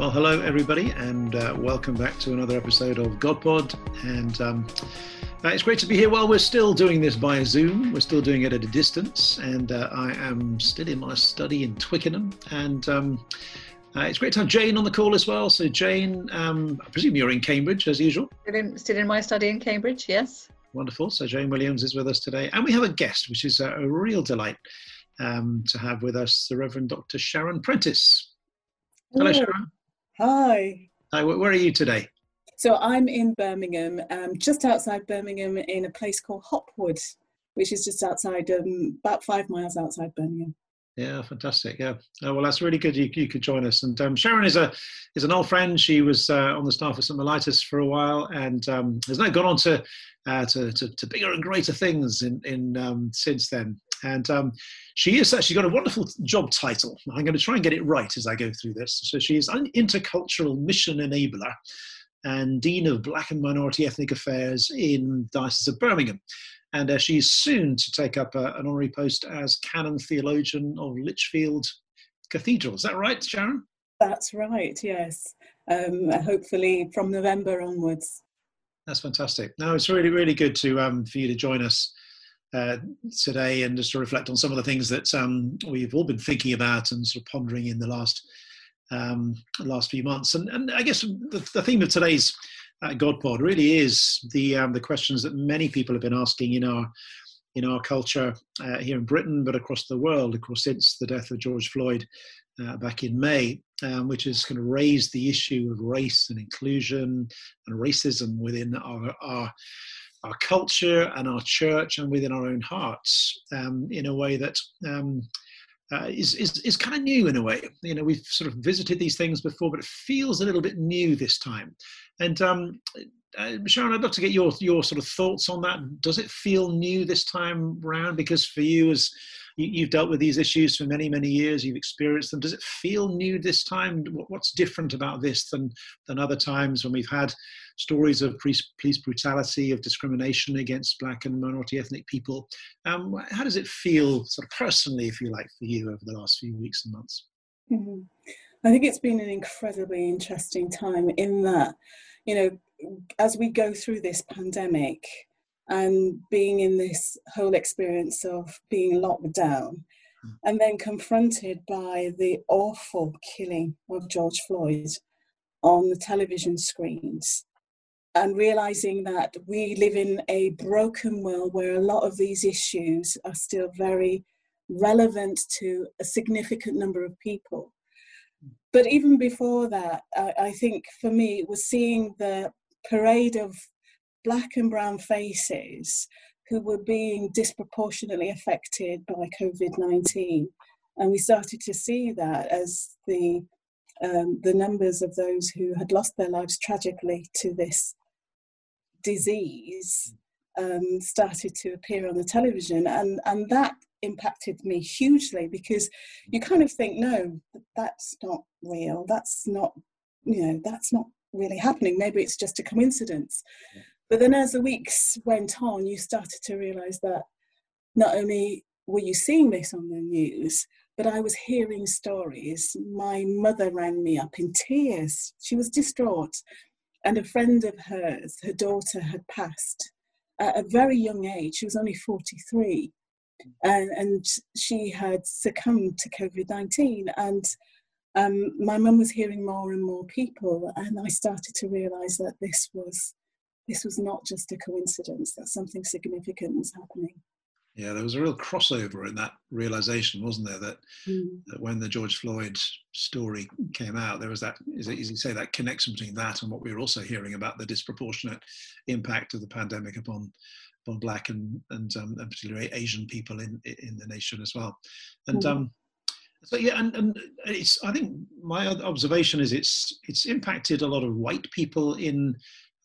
Well, hello everybody, and uh, welcome back to another episode of GodPod. And um, uh, it's great to be here. While we're still doing this via Zoom, we're still doing it at a distance, and uh, I am still in my study in Twickenham. And um, uh, it's great to have Jane on the call as well. So, Jane, um, I presume you're in Cambridge as usual. Still in, still in my study in Cambridge, yes. Wonderful. So, Jane Williams is with us today, and we have a guest, which is a, a real delight um, to have with us, the Reverend Dr. Sharon Prentis. Hello, Ooh. Sharon. Hi. Hi, where are you today? So I'm in Birmingham, um, just outside Birmingham, in a place called Hopwood, which is just outside, um, about five miles outside Birmingham. Yeah, fantastic. Yeah. Oh, well, that's really good. You, you could join us. And um, Sharon is a is an old friend. She was uh, on the staff at St. Mellitus for a while, and um, has now gone on to, uh, to, to to bigger and greater things in in um, since then. And um, she has actually got a wonderful job title. I'm going to try and get it right as I go through this. So she is an intercultural mission enabler and dean of Black and Minority Ethnic Affairs in Diocese of Birmingham and uh, she's soon to take up uh, an honorary post as canon theologian of Lichfield Cathedral. Is that right, Sharon? That's right, yes. Um, hopefully from November onwards. That's fantastic. Now it's really, really good to um, for you to join us uh, today and just to reflect on some of the things that um, we've all been thinking about and sort of pondering in the last um, last few months. And, and I guess the, the theme of today's uh, GodPod really is the um, the questions that many people have been asking in our in our culture uh, here in Britain, but across the world, of course, since the death of George Floyd uh, back in May, um, which has kind of raised the issue of race and inclusion and racism within our, our our culture and our church and within our own hearts um, in a way that um, uh, is, is, is kind of new in a way. You know, we've sort of visited these things before, but it feels a little bit new this time. And um, uh, Sharon, I'd love to get your your sort of thoughts on that. Does it feel new this time round? Because for you, as you, you've dealt with these issues for many many years, you've experienced them. Does it feel new this time? What, what's different about this than than other times when we've had stories of police, police brutality, of discrimination against black and minority ethnic people? Um, how does it feel, sort of personally, if you like, for you over the last few weeks and months? Mhm. I think it's been an incredibly interesting time in that, you know, as we go through this pandemic and being in this whole experience of being locked down Mm. and then confronted by the awful killing of George Floyd on the television screens and realizing that we live in a broken world where a lot of these issues are still very relevant to a significant number of people. But even before that, I, I think for me, it was seeing the parade of black and brown faces who were being disproportionately affected by COVID 19. And we started to see that as the um, the numbers of those who had lost their lives tragically to this disease um, started to appear on the television, and and that impacted me hugely because you kind of think, no, that's not real. That's not, you know, that's not really happening. Maybe it's just a coincidence. But then as the weeks went on, you started to realize that not only were you seeing this on the news, but I was hearing stories. My mother rang me up in tears. She was distraught. And a friend of hers, her daughter, had passed at a very young age. She was only 43. And, and she had succumbed to COVID 19. And um, my mum was hearing more and more people. And I started to realize that this was. This was not just a coincidence, that something significant was happening. Yeah, there was a real crossover in that realization, wasn't there? That, Mm. that when the George Floyd story came out, there was that, as you say, that connection between that and what we were also hearing about the disproportionate impact of the pandemic upon upon black and and, um, and particularly Asian people in in the nation as well. And Mm. um, so yeah, and, and it's I think my observation is it's it's impacted a lot of white people in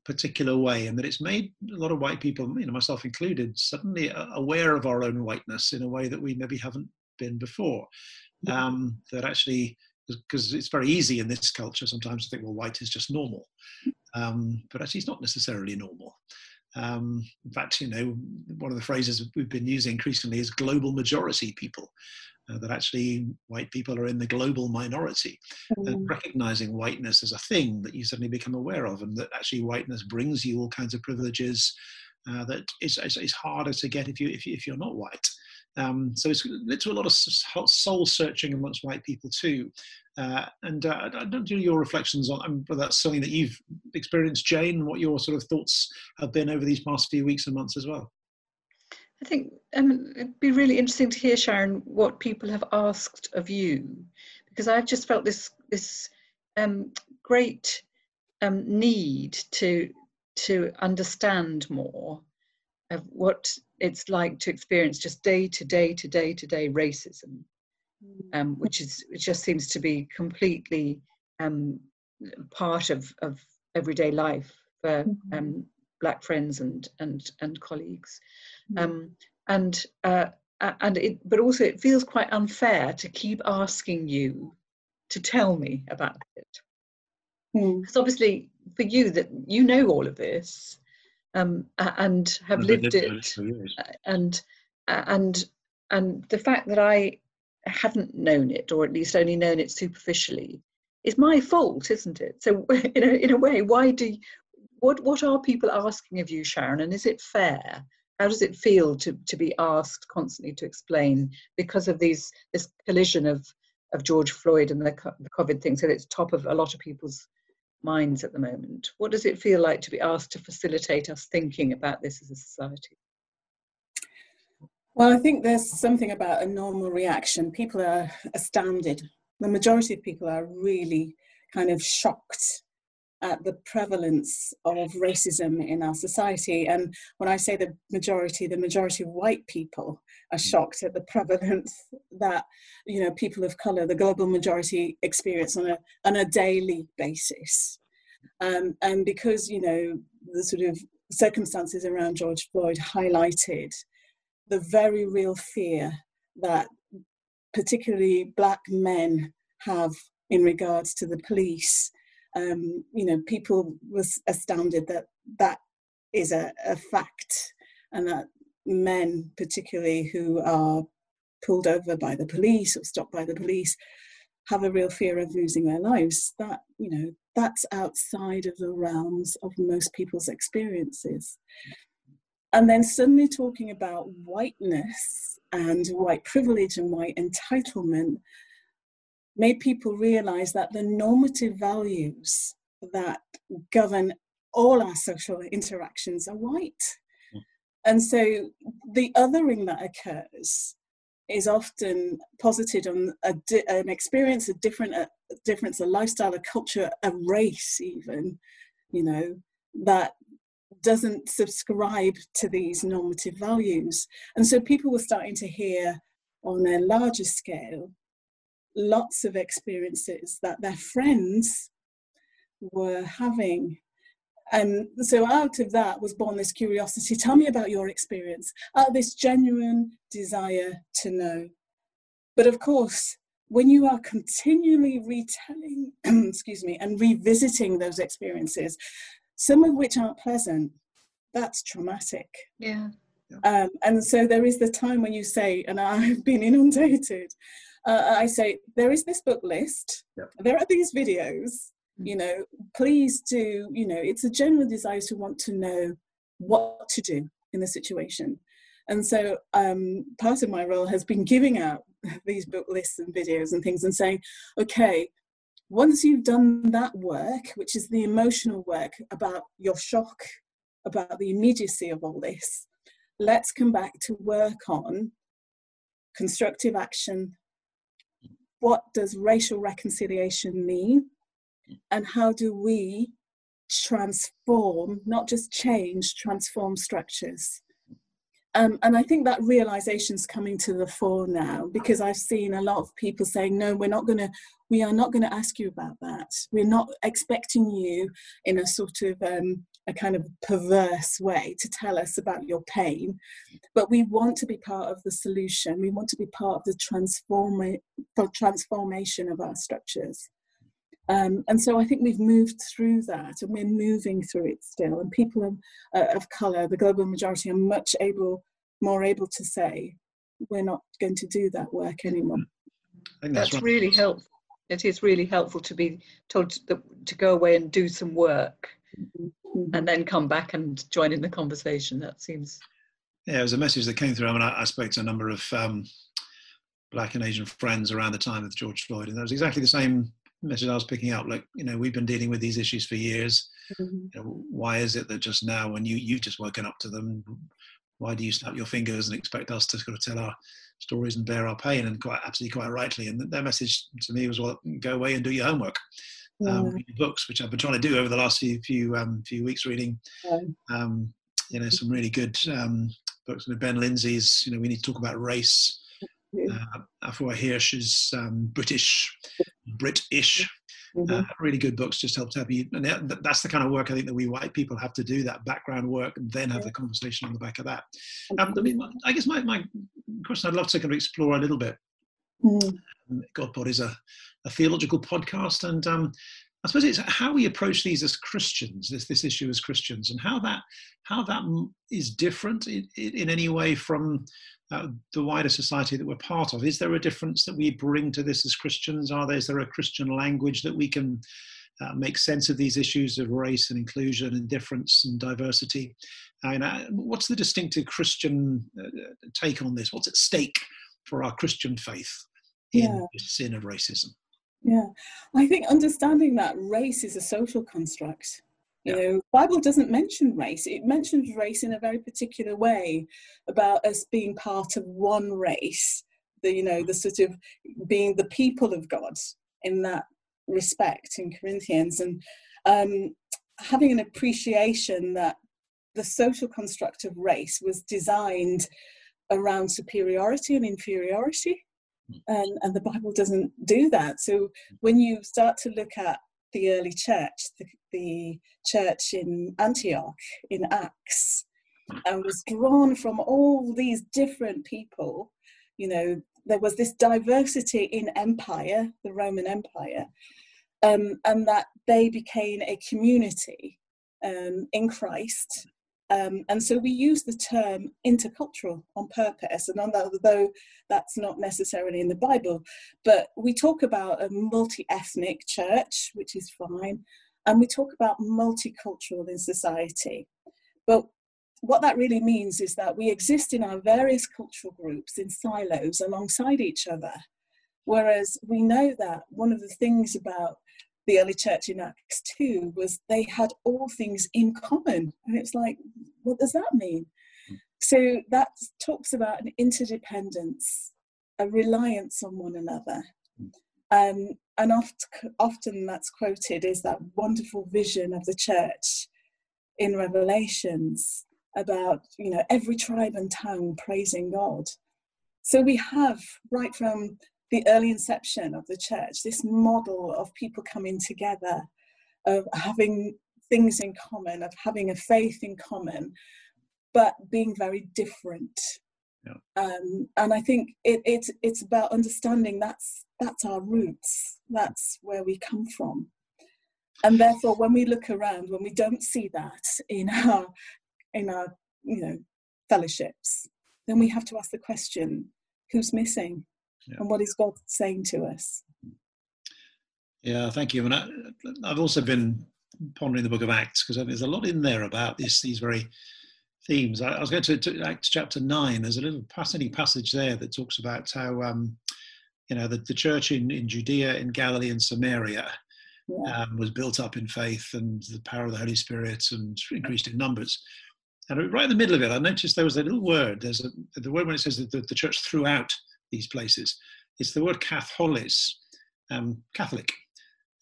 particular way, and that it's made a lot of white people, you know, myself included, suddenly aware of our own whiteness in a way that we maybe haven't been before. Um, that actually, because it's very easy in this culture sometimes to think, well, white is just normal, um, but actually, it's not necessarily normal. Um, in fact, you know, one of the phrases we've been using increasingly is global majority people. Uh, that actually white people are in the global minority and Mm. recognizing whiteness as a thing that you suddenly become aware of, and that actually whiteness brings you all kinds of privileges uh, that is, is, is harder to get if you if, you, if you're not white. Um, so it's led to a lot of soul searching amongst white people too. Uh, and uh, I don't know your reflections on um, whether that's something that you've experienced, Jane. What your sort of thoughts have been over these past few weeks and months as well. I think um, it'd be really interesting to hear, Sharon, what people have asked of you, because I've just felt this this um, great um, need to to understand more of what it's like to experience just day to day to day to day racism, um, which is it just seems to be completely um, part of of everyday life for Mhm. um, black friends and and and colleagues Mm. um, and uh, and it but also it feels quite unfair to keep asking you to tell me about it. Mm. because obviously for you that you know all of this um, and have I've lived it uh, and uh, and and the fact that I haven't known it or at least only known it superficially is my fault isn't it? So in a, in a way why do you, what what are people asking of you Sharon and is it fair how does it feel to to be asked constantly to explain because of these this collision of of George Floyd and the, the COVID thing so it's top of a lot of people's minds at the moment what does it feel like to be asked to facilitate us thinking about this as a society Well, I think there's something about a normal reaction. People are astounded. The majority of people are really kind of shocked at the prevalence of racism in our society. And when I say the majority, the majority of white people are shocked at the prevalence that you know people of color, the global majority, experience on a on a daily basis. Um, and because you know the sort of circumstances around George Floyd highlighted the very real fear that particularly black men have in regards to the police um, you know people was astounded that that is a, a fact and that men particularly who are pulled over by the police or stopped by the police have a real fear of losing their lives. That you know that's outside of the realms of most people's experiences. And then suddenly talking about whiteness and white privilege and white entitlement made people realize that the normative values that govern all our social interactions are white. Mm. And so the othering that occurs is often posited on a an experience, a different a difference, a lifestyle, a culture, a race, even, you know, that doesn't subscribe to these normative values. And so people were starting to hear on a larger scale lots of experiences that their friends were having. And so out of that was born this curiosity tell me about your experience, out of this genuine desire to know. But of course, when you are continually retelling, excuse me, and revisiting those experiences, some of which aren't pleasant, that's traumatic. yeah Um, and so there is the time when you say, and I've been inundated, uh, I say, there is this book list, Yep. there are these videos, Mm. you know, please do, you know, it's a general desire to want to know what to do in the situation. And so um, part of my role has been giving out these book lists and videos and things and saying, okay, once you've done that work, which is the emotional work about your shock, about the immediacy of all this, let's come back to work on constructive action. What does racial reconciliation mean? And how do we transform, not just change, transform structures? Um, and I think that realization is coming to the fore now because I've seen a lot of people saying, no, we're not going to, we are not going to ask you about that. We're not expecting you in a sort of um, a kind of perverse way to tell us about your pain, but we want to be part of the solution. We want to be part of the transform- transformation of our structures. Um, and so I think we've moved through that and we're moving through it still. And people of, uh, of colour, the global majority, are much able, more able to say, we're not going to do that work anymore. that's, that's really helpful. It is really helpful to be told to, to go away and do some work mm-hmm. And then come back and join in the conversation. That seems. Yeah, it was a message that came through. I mean, I, I spoke to a number of um, black and Asian friends around the time of George Floyd, and that was exactly the same message I was picking up. Like, you know, we've been dealing with these issues for years. Mm-hmm. You know, why is it that just now, when you you've just woken up to them, why do you snap your fingers and expect us to sort of tell our stories and bear our pain? And quite absolutely, quite rightly. And their message to me was, well, go away and do your homework. Um, read books, which I've been trying to do over the last few few um, few weeks, reading. Um, you know, some really good um, books with Ben Lindsay's. You know, we need to talk about race. Uh, Afua Hirsch's um, British British. Mm-hmm. Uh, really good books just help to have you, and that's the kind of work I think that we white people have to do that background work and then have the conversation on the back of that. Um, I mean, I guess my, my question I'd love to kind of explore a little bit. Mm. God is a, a theological podcast, and um, I suppose it's how we approach these as Christians, this this issue as Christians, and how that how that is different in, in any way from uh, the wider society that we're part of. Is there a difference that we bring to this as Christians? Are there, is there a Christian language that we can uh, make sense of these issues of race and inclusion and difference and diversity? And uh, what's the distinctive Christian uh, take on this? What's at stake for our Christian faith in yeah. the sin of racism? Yeah, I think understanding that race is a social construct you know, Bible doesn't mention race. It mentions race in a very particular way about us being part of one race. The you know the sort of being the people of God in that respect in Corinthians and um, having an appreciation that the social construct of race was designed around superiority and inferiority. And, and the Bible doesn't do that. So when you start to look at the early church, the, the church in Antioch in Acts, and was drawn from all these different people. You know, there was this diversity in empire, the Roman Empire, um, and that they became a community um, in Christ um, and so we use the term intercultural on purpose, and although that's not necessarily in the Bible, but we talk about a multi ethnic church, which is fine, and we talk about multicultural in society. But what that really means is that we exist in our various cultural groups in silos alongside each other. Whereas we know that one of the things about the early church in Acts 2 was they had all things in common. And it's like, what does that mean? Hmm. So that talks about an interdependence, a reliance on one another. Hmm. Um, and oft, often that's quoted is that wonderful vision of the church in Revelations about you know every tribe and tongue praising God. So we have right from the early inception of the church, this model of people coming together, of having things in common, of having a faith in common, but being very different. Yeah. Um, and I think it, it, it's about understanding that's that's our roots, that's where we come from. And therefore, when we look around, when we don't see that in our in our you know fellowships, then we have to ask the question: Who's missing? Yeah. and what is God saying to us? Yeah, thank you. And I, have also been pondering the book of Acts because there's a lot in there about this, these very themes. I, I was going to, to, Acts chapter nine. There's a little fascinating passage there that talks about how um, you know the, the church in, in Judea, in Galilee, and Samaria yeah. um, was built up in faith and the power of the Holy Spirit and increased in numbers. And right in the middle of it, I noticed there was a little word. There's a, the word when it says that the, the church throughout these places. It's the word Catholis, um, Catholic.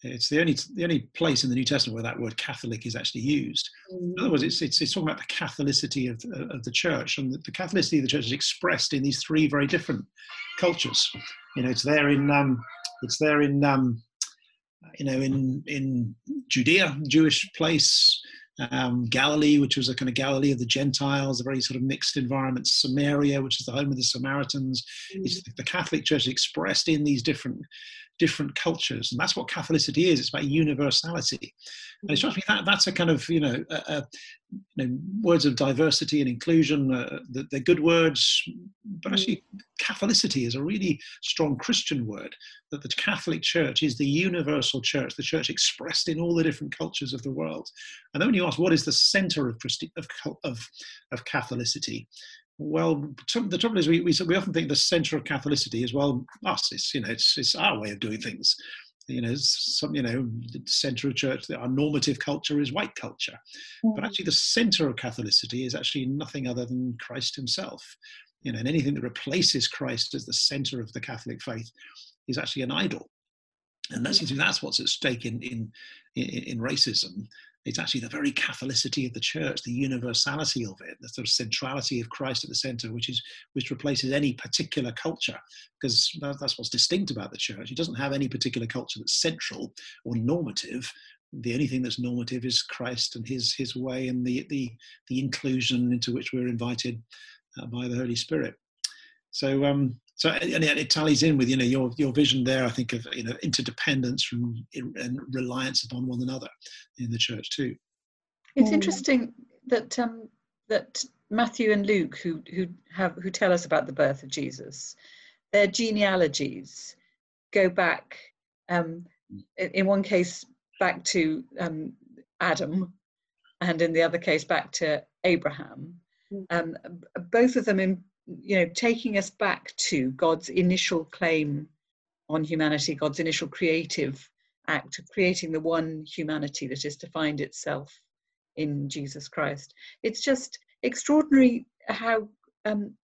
It's the only the only place in the New Testament where that word Catholic is actually used. In other words, it's it's, it's talking about the Catholicity of, of the church, and the, the Catholicity of the church is expressed in these three very different cultures. You know, it's there in um, it's there in um, you know in in Judea, Jewish place, um, Galilee, which was a kind of Galilee of the Gentiles, a very sort of mixed environment, Samaria, which is the home of the Samaritans. Mm-hmm. It's the Catholic Church expressed in these different different cultures, and that's what Catholicity is. It's about universality, and it strikes me that that's a kind of you know, a, a, you know words of diversity and inclusion. Uh, they're good words, but mm. actually, Catholicity is a really strong Christian word. That the Catholic Church is the universal church, the church expressed in all the different cultures of the world. And then when you ask what is the centre of, of, of, of Catholicity, well, the trouble is, we, we, we often think the centre of Catholicity is well us. It's you know, it's it's our way of doing things. You know, some you know, the centre of church. Our normative culture is white culture, mm. but actually, the centre of Catholicity is actually nothing other than Christ Himself. You know, and anything that replaces Christ as the centre of the Catholic faith is actually an idol, and that seems to that's what's at stake in in in, in racism it's actually the very Catholicity of the church, the universality of it, the sort of centrality of Christ at the center, which is which replaces any particular culture, because that's what's distinct about the church. It doesn't have any particular culture that's central or normative. The only thing that's normative is Christ and His His way and the the the inclusion into which we're invited uh, by the Holy Spirit. So um, so and it tallies in with you know your your vision there i think of you know interdependence from and reliance upon one another in the church too it's mm. interesting that um that matthew and luke who who have who tell us about the birth of jesus their genealogies go back um in one case back to um adam and in the other case back to abraham mm. um both of them in you know, taking us back to God's initial claim on humanity, God's initial creative act of creating the one humanity that is to find itself in Jesus Christ. It's just extraordinary how, um,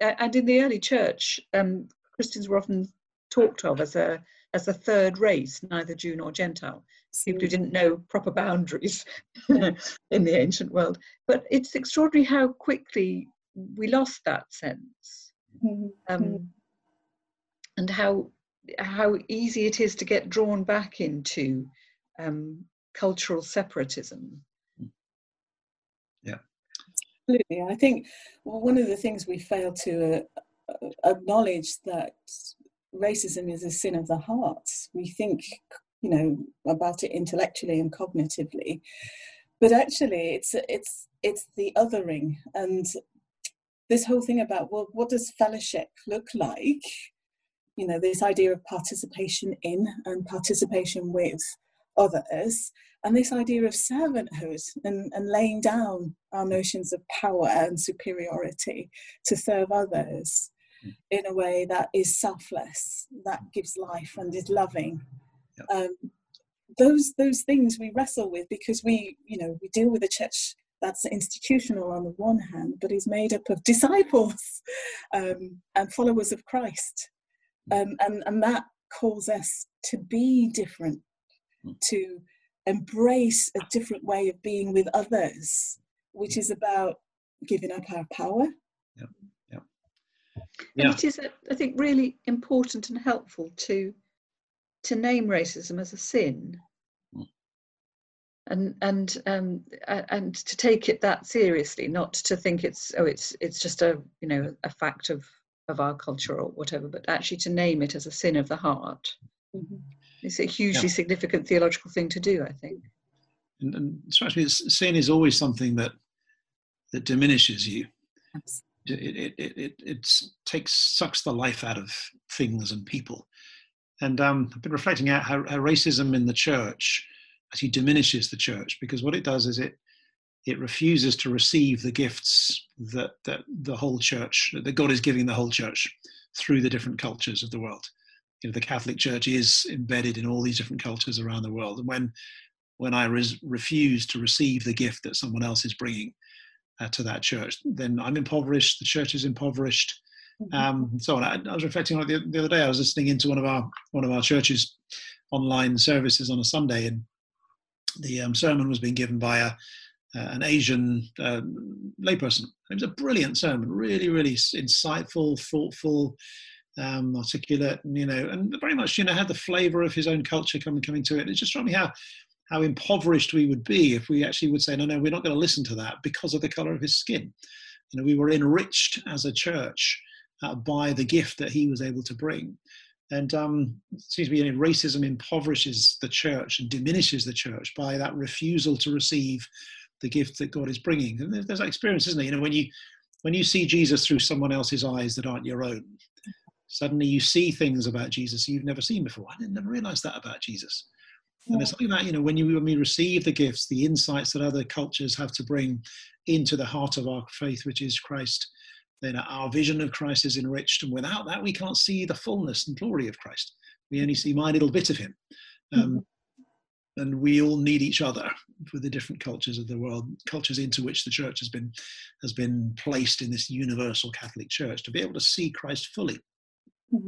and in the early church, um, Christians were often talked of as a as a third race, neither Jew nor Gentile, people who didn't know proper boundaries in the ancient world. But it's extraordinary how quickly we lost that sense. Mm-hmm. um, and how how easy it is to get drawn back into um, cultural separatism. Yeah. Absolutely. I think well, one of the things we fail to uh, acknowledge that racism is a sin of the heart. We think you know about it intellectually and cognitively. But actually it's it's it's the othering. And this whole thing about well what does fellowship look like you know this idea of participation in and participation with others and this idea of servanthood and, and laying down our notions of power and superiority to serve others mm. in a way that is selfless that gives life and is loving yep. um, those those things we wrestle with because we you know we deal with the church that's institutional on the one hand, but is made up of disciples um, and followers of Christ. Um, and, and that calls us to be different, hmm. to embrace a different way of being with others, which is about giving up our power. Yeah. Yeah. yeah. it is, I think, really important and helpful to to name racism as a sin and and um, and to take it that seriously, not to think it's oh it's it's just a you know a fact of of our culture or whatever, but actually to name it as a sin of the heart. Mm-hmm. It's a hugely yeah. significant theological thing to do, I think. And, and especially sin is always something that that diminishes you. It, it, it, it, it takes sucks the life out of things and people. And um, I've been reflecting out how, how racism in the church actually diminishes the church because what it does is it it refuses to receive the gifts that that the whole church that God is giving the whole church through the different cultures of the world. You know, the Catholic Church is embedded in all these different cultures around the world, and when when I res- refuse to receive the gift that someone else is bringing uh, to that church, then I'm impoverished. The church is impoverished. Mm-hmm. Um, so on. I, I was reflecting on it the, the other day. I was listening into one of our one of our churches online services on a Sunday, and the um, sermon was being given by a, uh, an Asian uh, layperson. It was a brilliant sermon, really, really insightful, thoughtful, um, articulate, you know, and very much, you know, had the flavour of his own culture coming coming to it. It just struck me how how impoverished we would be if we actually would say, no, no, we're not going to listen to that because of the colour of his skin. You know, we were enriched as a church uh, by the gift that he was able to bring. And um, it seems to me you know, racism impoverishes the church and diminishes the church by that refusal to receive the gift that God is bringing. And there's that experience, isn't it? You know, when you when you see Jesus through someone else's eyes that aren't your own, suddenly you see things about Jesus you've never seen before. I didn't never realize that about Jesus. And there's something that, you know, when you when we receive the gifts, the insights that other cultures have to bring into the heart of our faith, which is Christ, then our vision of Christ is enriched. And without that, we can't see the fullness and glory of Christ. We only see my little bit of him. Um, mm-hmm. And we all need each other for the different cultures of the world, cultures into which the church has been has been placed in this universal Catholic Church, to be able to see Christ fully. Mm-hmm.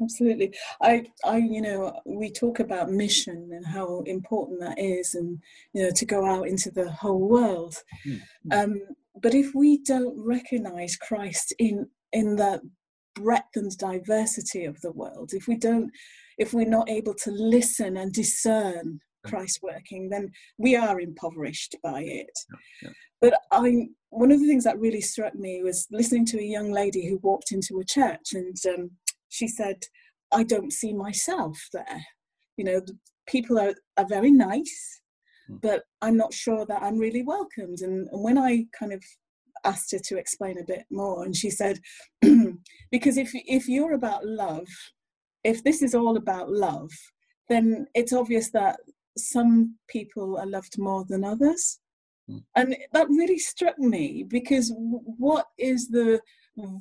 Absolutely. I, I, you know, we talk about mission and how important that is, and you know, to go out into the whole world. Mm-hmm. Um, but if we don't recognize Christ in in the breadth and diversity of the world, if we don't, if we're not able to listen and discern Christ working, then we are impoverished by it. Yeah, yeah. But I, one of the things that really struck me was listening to a young lady who walked into a church, and um, she said, "I don't see myself there. You know, people are are very nice, but I'm not sure that I'm really welcomed. And, and when I kind of asked her to explain a bit more, and she said, because if if you're about love, if this is all about love, then it's obvious that some people are loved more than others. Mm. And that really struck me because what is the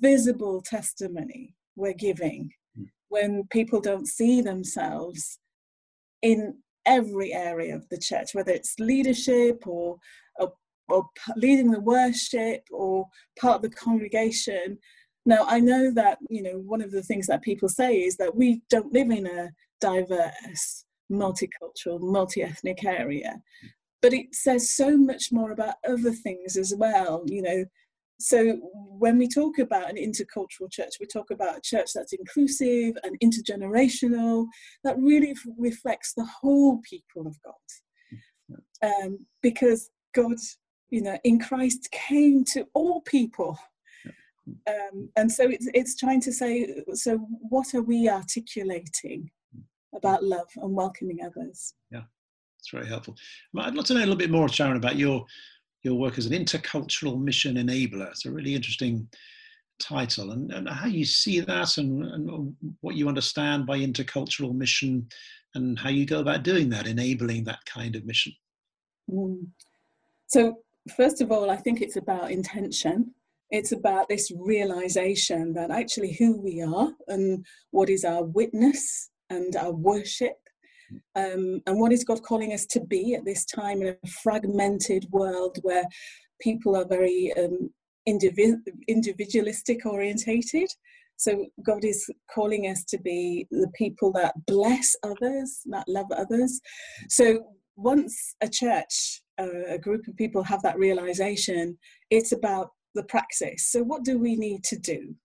visible testimony we're giving mm. when people don't see themselves in every area of the church, whether it's leadership or, or, or leading the worship or part of the congregation. Now, I know that, you know, one of the things that people say is that we don't live in a diverse, multicultural, multi ethnic area. But it says so much more about other things as well, you know, so when we talk about an intercultural church we talk about a church that's inclusive and intergenerational that really reflects the whole people of god. Um, because god you know in christ came to all people. Um, and so it's, it's trying to say so what are we articulating about love and welcoming others? Yeah it's very helpful. I'd love to know a little bit more sharon about your your work as an intercultural mission enabler. It's a really interesting title, and, and how you see that, and, and what you understand by intercultural mission, and how you go about doing that, enabling that kind of mission. Mm. So, first of all, I think it's about intention. It's about this realization that actually who we are and what is our witness and our worship um, and what is God calling us to be at this time in a fragmented world where people are very um, individ- individualistic orientated? So God is calling us to be the people that bless others, that love others. So once a church, uh, a group of people have that realization, it's about the praxis. So what do we need to do?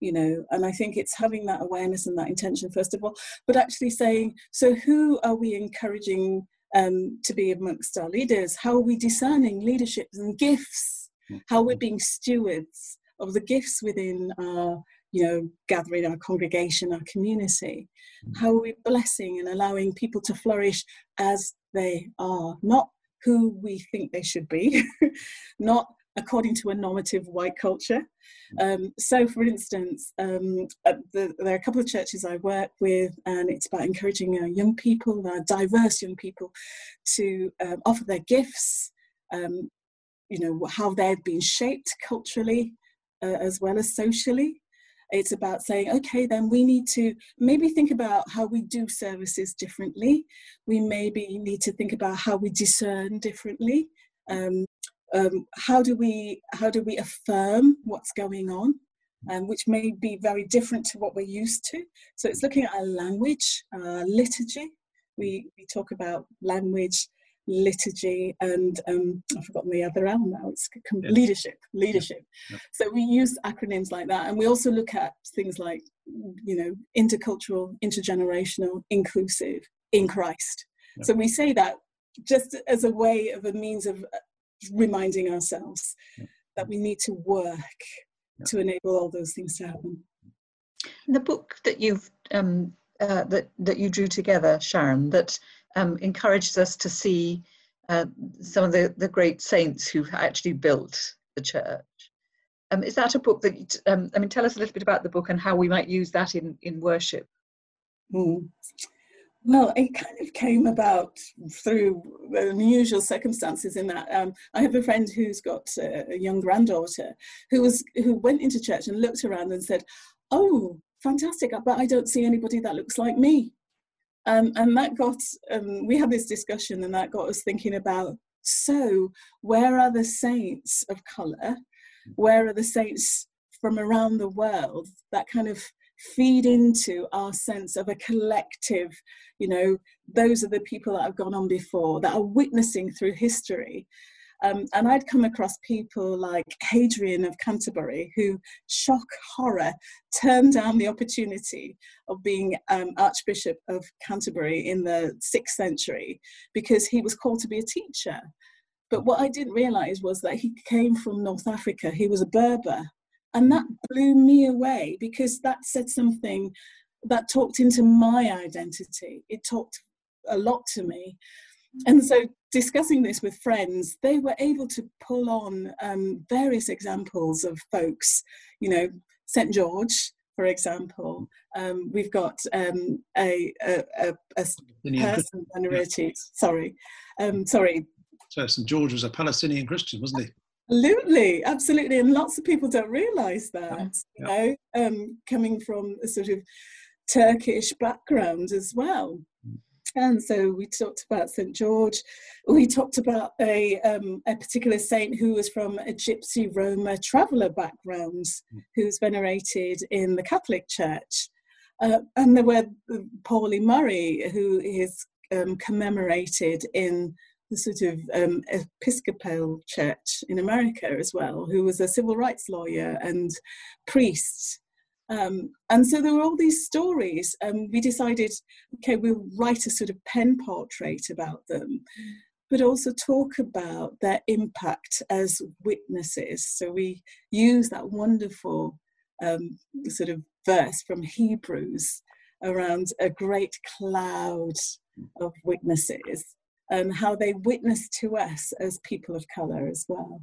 You know and i think it's having that awareness and that intention first of all but actually saying so who are we encouraging um, to be amongst our leaders? How are we discerning leaderships and gifts? How we're being stewards of the gifts within our you know gathering our congregation our community? How are we blessing and allowing people to flourish as they are? Not who we think they should be not according to a normative white culture. Um, so, for instance, um, the, there are a couple of churches I work with, and it's about encouraging uh, young people, uh, diverse young people, to um, offer their gifts. Um, you know how they've been shaped culturally uh, as well as socially. It's about saying, okay, then we need to maybe think about how we do services differently. We maybe need to think about how we discern differently. Um, um, how do we how do we affirm what's going on um, which may be very different to what we're used to so it's looking at our language our liturgy We, we talk about language, liturgy, and um, I've forgotten the other L now. It's yeah. leadership. Leadership. So we use acronyms like that, and we also look at things like, you know, intercultural, intergenerational, inclusive, in Christ. So we say that just as a way of a means of reminding ourselves that we need to work to enable all those things to happen. The book that you've um, uh, that that you drew together, Sharon, that um, encourages us to see uh, some of the, the great saints who actually built the church. Um, is that a book that, um, I mean, tell us a little bit about the book and how we might use that in, in worship? Mm. Well, it kind of came about through unusual circumstances. In that, um, I have a friend who's got a, a young granddaughter who was who went into church and looked around and said, "Oh, fantastic! But I don't see anybody that looks like me." Um, and that got um, we had this discussion, and that got us thinking about so where are the saints of color? Where are the saints from around the world that kind of feed into our sense of a collective? You know, those are the people that have gone on before that are witnessing through history. Um, and I'd come across people like Hadrian of Canterbury, who, shock horror, turned down the opportunity of being um, Archbishop of Canterbury in the sixth century because he was called to be a teacher. But what I didn't realize was that he came from North Africa, he was a Berber. And that blew me away because that said something that talked into my identity. It talked a lot to me. And so, discussing this with friends, they were able to pull on um, various examples of folks, you know, St. George, for example. Um, we've got um, a, a, a, a person sorry, um, sorry. So, St. George was a Palestinian Christian, wasn't he? Absolutely, absolutely, and lots of people don't realise that. Yeah. You know, um, coming from a sort of Turkish background as well. And so we talked about St. George. We talked about a, um, a particular saint who was from a Gypsy Roma traveller background, mm. who's venerated in the Catholic Church. Uh, and there were Pauli Murray, who is um, commemorated in the sort of um, Episcopal Church in America as well, who was a civil rights lawyer and priest um, and so there were all these stories. and we decided, okay, we'll write a sort of pen portrait about them, but also talk about their impact as witnesses. So we use that wonderful um, sort of verse from Hebrews around a great cloud of witnesses and how they witness to us as people of colour as well.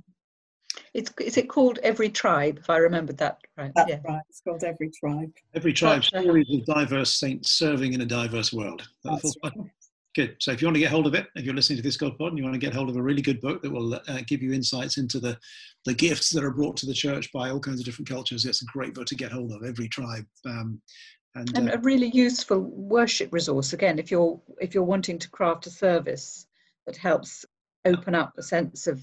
It's is it called Every Tribe? If I remembered that right. That's yeah. right. It's called Every Tribe. Every tribe stories of diverse saints serving in a diverse world. That's right. Good. So if you want to get hold of it, if you're listening to this God Pod and you want to get hold of a really good book that will uh, give you insights into the, the gifts that are brought to the church by all kinds of different cultures, it's a great book to get hold of. Every tribe. Um, and, and uh, a really useful worship resource again if you're if you're wanting to craft a service that helps open up a sense of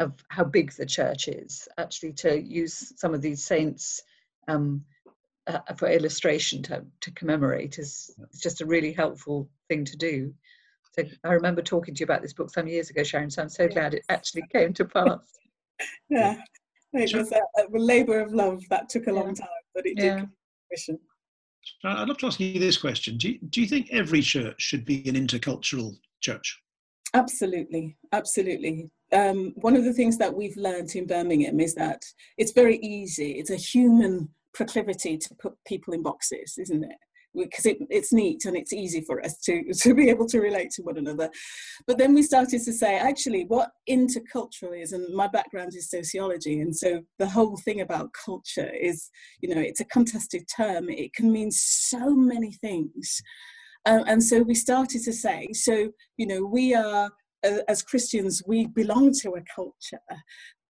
of how big the church is, actually to use some of these saints um, uh, for illustration to, to commemorate is, is just a really helpful thing to do. So I remember talking to you about this book some years ago, Sharon, so I'm so glad it actually came to pass. yeah, it was a, a labour of love that took a long time, but it yeah. did I'd love to ask you this question. Do you, do you think every church should be an intercultural church? Absolutely, absolutely um, one of the things that we've learned in Birmingham is that it's very easy. It's a human proclivity to put people in boxes, isn't it? Because it, it's neat and it's easy for us to, to be able to relate to one another. But then we started to say, actually, what intercultural is, and my background is sociology, and so the whole thing about culture is, you know, it's a contested term. It can mean so many things. Um, and so we started to say, so, you know, we are as Christians, we belong to a culture,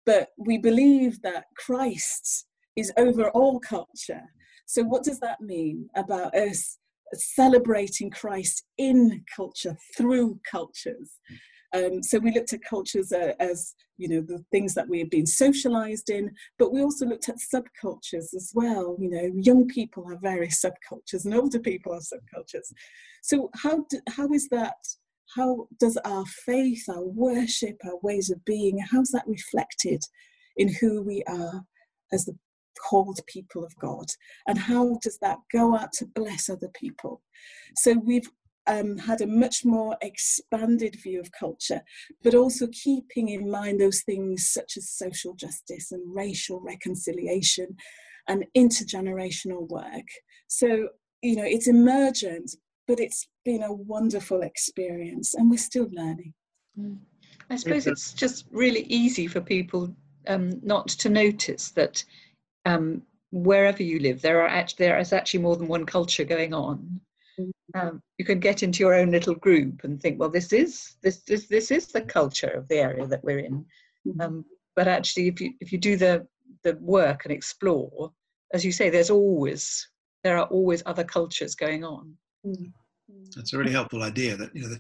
but we believe that Christ is over all culture. So, what does that mean about us celebrating Christ in culture, through cultures? Um, so we looked at cultures uh, as you know the things that we have been socialized in, but we also looked at subcultures as well. You know, young people have various subcultures, and older people have subcultures. So how do, how is that? How does our faith, our worship, our ways of being, how's that reflected in who we are as the called people of God? And how does that go out to bless other people? So we've um, had a much more expanded view of culture, but also keeping in mind those things such as social justice and racial reconciliation and intergenerational work. So, you know, it's emergent, but it's been a wonderful experience and we're still learning. Mm. I suppose it's just really easy for people um, not to notice that um, wherever you live, there are actually, there is actually more than one culture going on. Mm-hmm. Um, you can get into your own little group and think, well, this is this this this is the culture of the area that we're in. Mm-hmm. Um, but actually, if you if you do the the work and explore, as you say, there's always there are always other cultures going on. Mm-hmm. That's a really helpful idea. That you know,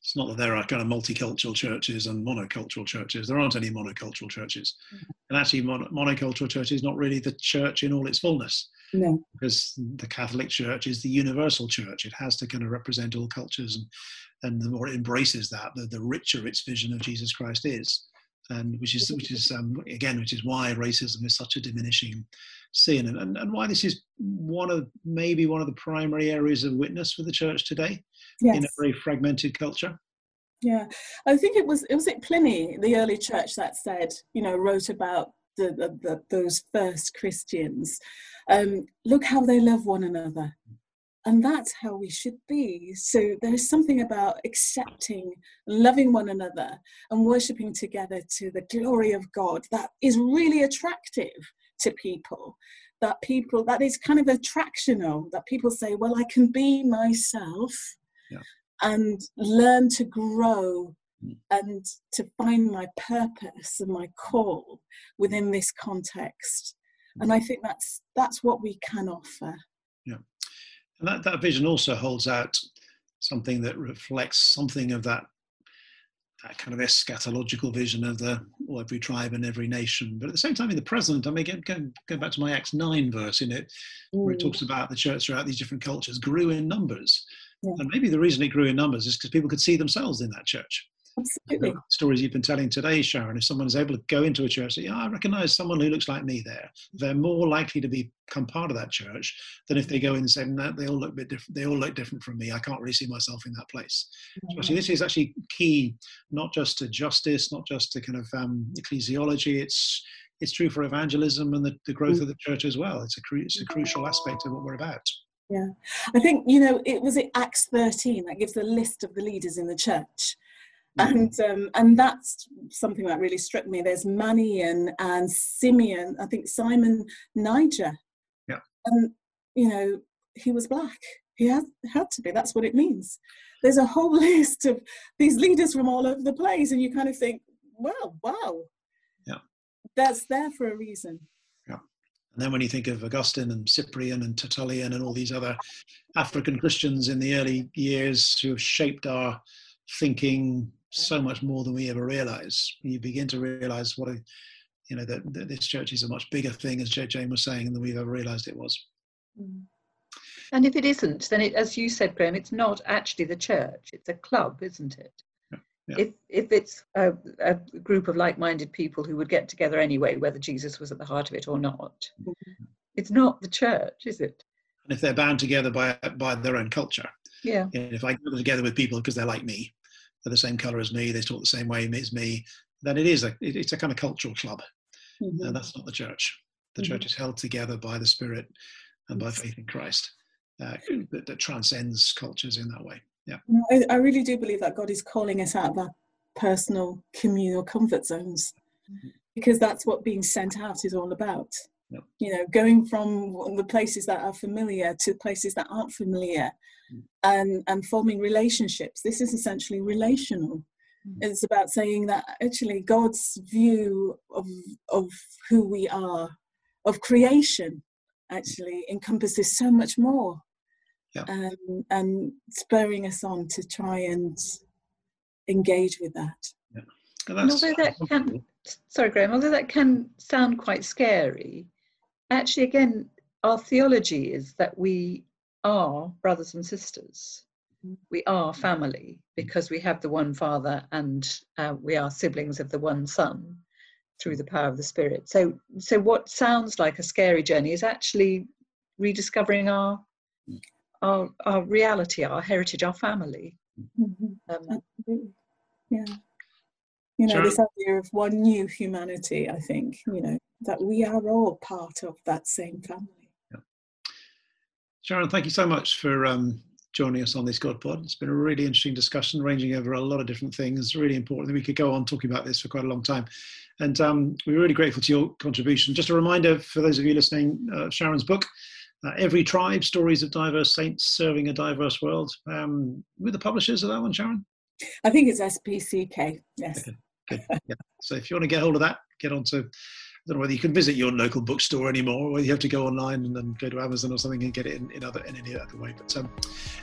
it's not that there are kind of multicultural churches and monocultural churches. There aren't any monocultural churches, mm-hmm. and actually, mon- monocultural church is not really the church in all its fullness. No. Because the Catholic Church is the universal church. It has to kind of represent all cultures, and and the more it embraces that, the, the richer its vision of Jesus Christ is, and which is which is um, again, which is why racism is such a diminishing sin, and, and and why this is one of maybe one of the primary areas of witness for the church today yes. in a very fragmented culture. Yeah, I think it was it was it Pliny, the early church, that said, you know, wrote about the, the, the those first Christians. Um, look how they love one another, and that's how we should be. So there is something about accepting, loving one another, and worshiping together to the glory of God that is really attractive to people that people that is kind of attractional that people say well i can be myself yeah. and learn to grow mm. and to find my purpose and my call within this context mm. and i think that's that's what we can offer and that, that vision also holds out something that reflects something of that that kind of eschatological vision of the well, every tribe and every nation. But at the same time, in the present, I mean, going, going back to my Acts 9 verse in it, mm. where it talks about the church throughout these different cultures grew in numbers. Yeah. And maybe the reason it grew in numbers is because people could see themselves in that church. Absolutely. The stories you've been telling today, Sharon, if someone is able to go into a church and say, yeah, I recognize someone who looks like me there, they're more likely to become part of that church than if they go in and say, no, they all look a bit different. They all look different from me. I can't really see myself in that place. Mm-hmm. This is actually key, not just to justice, not just to kind of um, ecclesiology. It's it's true for evangelism and the, the growth mm-hmm. of the church as well. It's a, cru- it's a crucial aspect of what we're about. Yeah, I think you know it was it Acts thirteen that gives the list of the leaders in the church. And um, and that's something that really struck me. There's Manaen and Simeon. I think Simon Niger. Yeah. And you know he was black. He had had to be. That's what it means. There's a whole list of these leaders from all over the place, and you kind of think, well, wow. Yeah. That's there for a reason. Yeah. And then when you think of Augustine and Cyprian and Tertullian and all these other African Christians in the early years who have shaped our thinking, so much more than we ever realize. You begin to realize what a, you know, that, that this church is a much bigger thing, as Jane was saying, than we've ever realized it was. Mm. And if it isn't, then it, as you said, Graham, it's not actually the church; it's a club, isn't it? Yeah. If if it's a, a, group of like-minded people who would get together anyway, whether Jesus was at the heart of it or not, mm-hmm. it's not the church, is it? And if they're bound together by by their own culture, yeah. And if I go together with people because they're like me, they're the same color as me, they talk the same way as me, then it is a it's a kind of cultural club. Mm-hmm. And that's not the church. The mm-hmm. church is held together by the Spirit and by faith in Christ uh, that, that, transcends cultures in that way. Yeah. I, I, really do believe that God is calling us out of our personal communal comfort zones mm-hmm. because that's what being sent out is all about. Yep. You know, going from the places that are familiar to places that aren't familiar mm. and, and forming relationships. This is essentially relational. Mm. It's about saying that actually God's view of, of who we are, of creation, actually encompasses so much more. Yep. And, and spurring us on to try and engage with that. Yeah. And, and although that can, sorry, Graham, although that can sound quite scary, actually, again, our theology is that we are brothers and sisters. Mm. We are family because we have the one Father and uh, we are siblings of the one Son through the power of the Spirit. So, so what sounds like a scary journey is actually rediscovering our mm. our, our reality, our heritage, our family. Mm-hmm. Um, yeah. You know, this idea of one new humanity, I think, you know, that we are all part of that same family. Yeah. Sharon, thank you so much for um, joining us on this God Pod. It's been a really interesting discussion, ranging over a lot of different things. Really important. We could go on talking about this for quite a long time. And um, we're really grateful to your contribution. Just a reminder for those of you listening uh, Sharon's book, uh, Every Tribe Stories of Diverse Saints Serving a Diverse World. Um, with the publishers of that one, Sharon? I think it's SPCK, yes. Okay. Yeah. So if you want to get hold of that, get on to I don't know whether you can visit your local bookstore anymore, or you have to go online and then go to Amazon or something and get it in, in other in any other way. But um,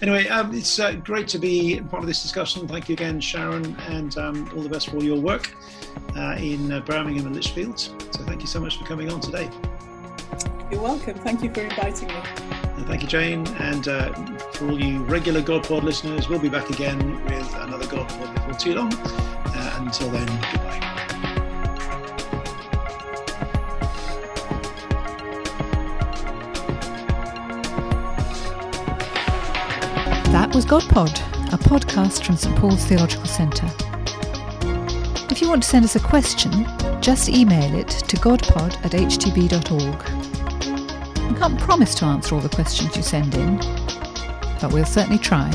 anyway, um, it's uh, great to be part of this discussion. Thank you again, Sharon, and um, all the best for your work uh, in uh, Birmingham and Lichfield. So thank you so much for coming on today. You're welcome. Thank you for inviting me. And thank you, Jane. And uh, for all you regular GodPod listeners, we'll be back again with another GodPod before too long. Uh, until then, goodbye. Was GodPod, a podcast from St Paul's Theological Centre. If you want to send us a question, just email it to godpod at htb.org. We can't promise to answer all the questions you send in, but we'll certainly try.